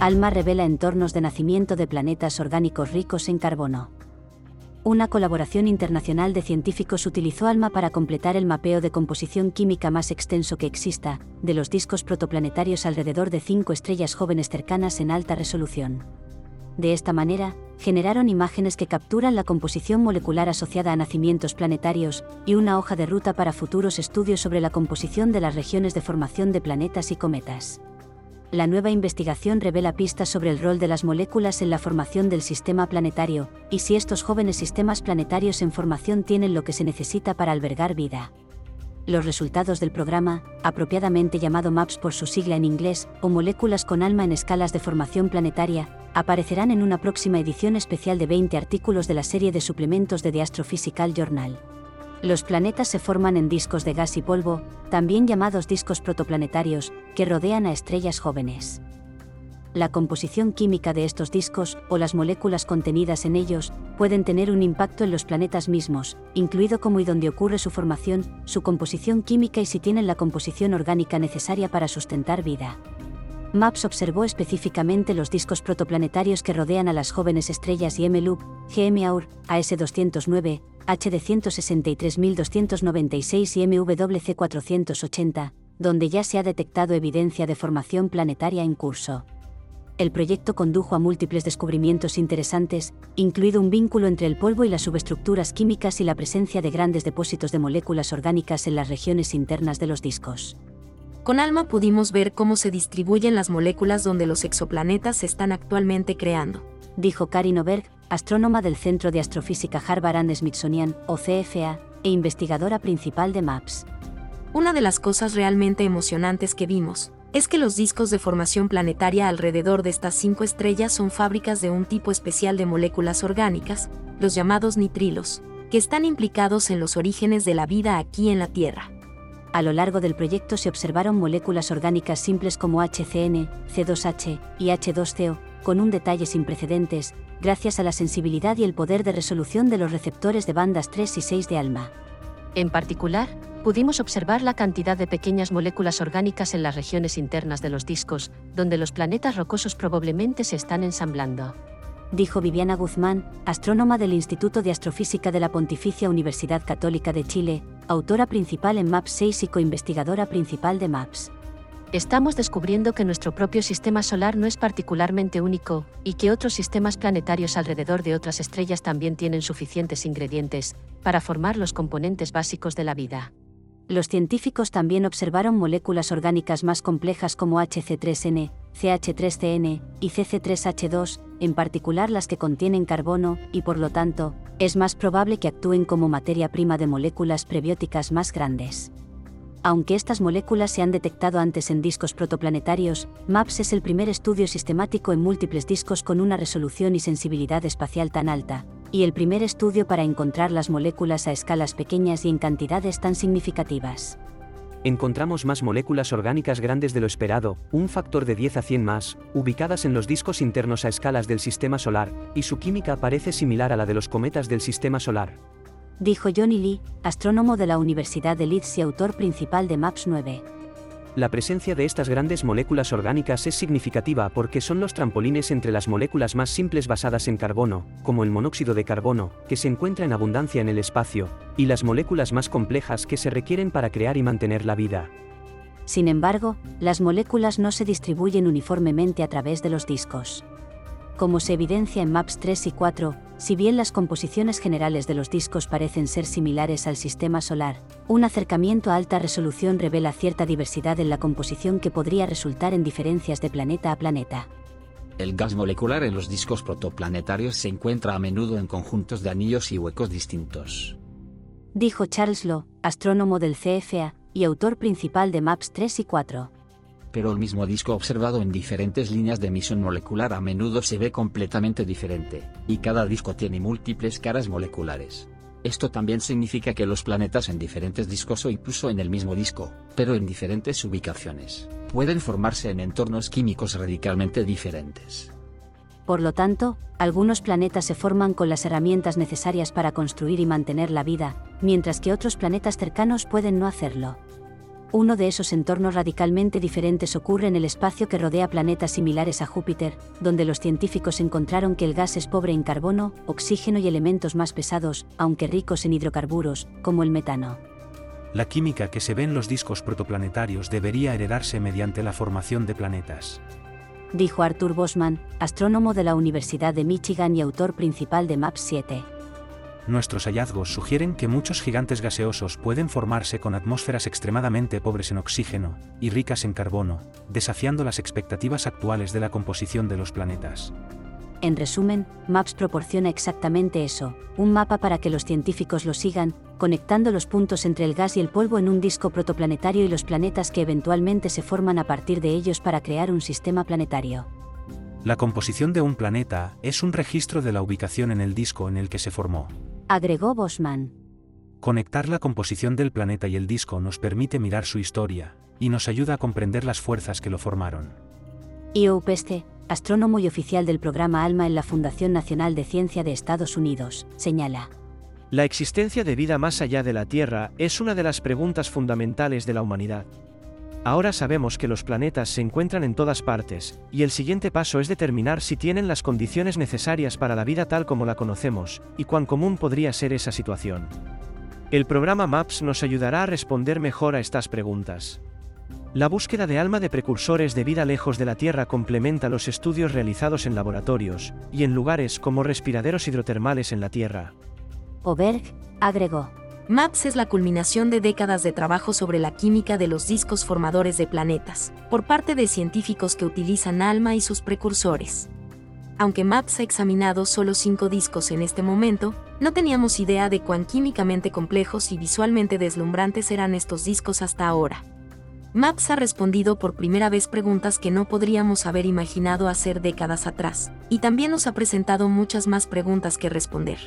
ALMA revela entornos de nacimiento de planetas orgánicos ricos en carbono. Una colaboración internacional de científicos utilizó ALMA para completar el mapeo de composición química más extenso que exista, de los discos protoplanetarios alrededor de cinco estrellas jóvenes cercanas en alta resolución. De esta manera, generaron imágenes que capturan la composición molecular asociada a nacimientos planetarios y una hoja de ruta para futuros estudios sobre la composición de las regiones de formación de planetas y cometas la nueva investigación revela pistas sobre el rol de las moléculas en la formación del sistema planetario, y si estos jóvenes sistemas planetarios en formación tienen lo que se necesita para albergar vida. Los resultados del programa, apropiadamente llamado MAPS por su sigla en inglés, o moléculas con alma en escalas de formación planetaria, aparecerán en una próxima edición especial de 20 artículos de la serie de suplementos de The Astrophysical Journal. Los planetas se forman en discos de gas y polvo, también llamados discos protoplanetarios, que rodean a estrellas jóvenes. La composición química de estos discos, o las moléculas contenidas en ellos, pueden tener un impacto en los planetas mismos, incluido cómo y dónde ocurre su formación, su composición química y si tienen la composición orgánica necesaria para sustentar vida. MAPS observó específicamente los discos protoplanetarios que rodean a las jóvenes estrellas y M-Loop, GM-AUR, AS209, HD 163.296 y MWC 480, donde ya se ha detectado evidencia de formación planetaria en curso. El proyecto condujo a múltiples descubrimientos interesantes, incluido un vínculo entre el polvo y las subestructuras químicas y la presencia de grandes depósitos de moléculas orgánicas en las regiones internas de los discos. Con ALMA pudimos ver cómo se distribuyen las moléculas donde los exoplanetas se están actualmente creando, dijo Karin Oberg, astrónoma del Centro de Astrofísica Harvard and Smithsonian, o CFA, e investigadora principal de MAPS. Una de las cosas realmente emocionantes que vimos es que los discos de formación planetaria alrededor de estas cinco estrellas son fábricas de un tipo especial de moléculas orgánicas, los llamados nitrilos, que están implicados en los orígenes de la vida aquí en la Tierra. A lo largo del proyecto se observaron moléculas orgánicas simples como HCN, C2H y H2CO, con un detalle sin precedentes, gracias a la sensibilidad y el poder de resolución de los receptores de bandas 3 y 6 de ALMA. En particular, pudimos observar la cantidad de pequeñas moléculas orgánicas en las regiones internas de los discos, donde los planetas rocosos probablemente se están ensamblando. Dijo Viviana Guzmán, astrónoma del Instituto de Astrofísica de la Pontificia Universidad Católica de Chile, autora principal en MAPS 6 y coinvestigadora principal de MAPS. Estamos descubriendo que nuestro propio sistema solar no es particularmente único, y que otros sistemas planetarios alrededor de otras estrellas también tienen suficientes ingredientes para formar los componentes básicos de la vida. Los científicos también observaron moléculas orgánicas más complejas como HC3N, CH3CN y CC3H2, en particular las que contienen carbono, y por lo tanto, es más probable que actúen como materia prima de moléculas prebióticas más grandes. Aunque estas moléculas se han detectado antes en discos protoplanetarios, MAPS es el primer estudio sistemático en múltiples discos con una resolución y sensibilidad espacial tan alta, y el primer estudio para encontrar las moléculas a escalas pequeñas y en cantidades tan significativas. Encontramos más moléculas orgánicas grandes de lo esperado, un factor de 10 a 100 más, ubicadas en los discos internos a escalas del sistema solar, y su química parece similar a la de los cometas del sistema solar dijo Johnny Lee, astrónomo de la Universidad de Leeds y autor principal de MAPS 9. La presencia de estas grandes moléculas orgánicas es significativa porque son los trampolines entre las moléculas más simples basadas en carbono, como el monóxido de carbono, que se encuentra en abundancia en el espacio, y las moléculas más complejas que se requieren para crear y mantener la vida. Sin embargo, las moléculas no se distribuyen uniformemente a través de los discos. Como se evidencia en MAPS 3 y 4, si bien las composiciones generales de los discos parecen ser similares al sistema solar, un acercamiento a alta resolución revela cierta diversidad en la composición que podría resultar en diferencias de planeta a planeta. El gas molecular en los discos protoplanetarios se encuentra a menudo en conjuntos de anillos y huecos distintos. Dijo Charles Lowe, astrónomo del CFA, y autor principal de MAPS 3 y 4 pero el mismo disco observado en diferentes líneas de emisión molecular a menudo se ve completamente diferente, y cada disco tiene múltiples caras moleculares. Esto también significa que los planetas en diferentes discos o incluso en el mismo disco, pero en diferentes ubicaciones, pueden formarse en entornos químicos radicalmente diferentes. Por lo tanto, algunos planetas se forman con las herramientas necesarias para construir y mantener la vida, mientras que otros planetas cercanos pueden no hacerlo. Uno de esos entornos radicalmente diferentes ocurre en el espacio que rodea planetas similares a Júpiter, donde los científicos encontraron que el gas es pobre en carbono, oxígeno y elementos más pesados, aunque ricos en hidrocarburos, como el metano. La química que se ve en los discos protoplanetarios debería heredarse mediante la formación de planetas. Dijo Arthur Bosman, astrónomo de la Universidad de Michigan y autor principal de MAPS 7 nuestros hallazgos sugieren que muchos gigantes gaseosos pueden formarse con atmósferas extremadamente pobres en oxígeno y ricas en carbono, desafiando las expectativas actuales de la composición de los planetas. En resumen, MAPS proporciona exactamente eso, un mapa para que los científicos lo sigan, conectando los puntos entre el gas y el polvo en un disco protoplanetario y los planetas que eventualmente se forman a partir de ellos para crear un sistema planetario. La composición de un planeta es un registro de la ubicación en el disco en el que se formó agregó Bosman. Conectar la composición del planeta y el disco nos permite mirar su historia, y nos ayuda a comprender las fuerzas que lo formaron. Io Peste, astrónomo y oficial del programa ALMA en la Fundación Nacional de Ciencia de Estados Unidos, señala. La existencia de vida más allá de la Tierra es una de las preguntas fundamentales de la humanidad. Ahora sabemos que los planetas se encuentran en todas partes, y el siguiente paso es determinar si tienen las condiciones necesarias para la vida tal como la conocemos, y cuán común podría ser esa situación. El programa MAPS nos ayudará a responder mejor a estas preguntas. La búsqueda de alma de precursores de vida lejos de la Tierra complementa los estudios realizados en laboratorios, y en lugares como respiraderos hidrotermales en la Tierra. Oberg, agregó. MAPS es la culminación de décadas de trabajo sobre la química de los discos formadores de planetas, por parte de científicos que utilizan ALMA y sus precursores. Aunque MAPS ha examinado solo cinco discos en este momento, no teníamos idea de cuán químicamente complejos y visualmente deslumbrantes eran estos discos hasta ahora. MAPS ha respondido por primera vez preguntas que no podríamos haber imaginado hacer décadas atrás, y también nos ha presentado muchas más preguntas que responder.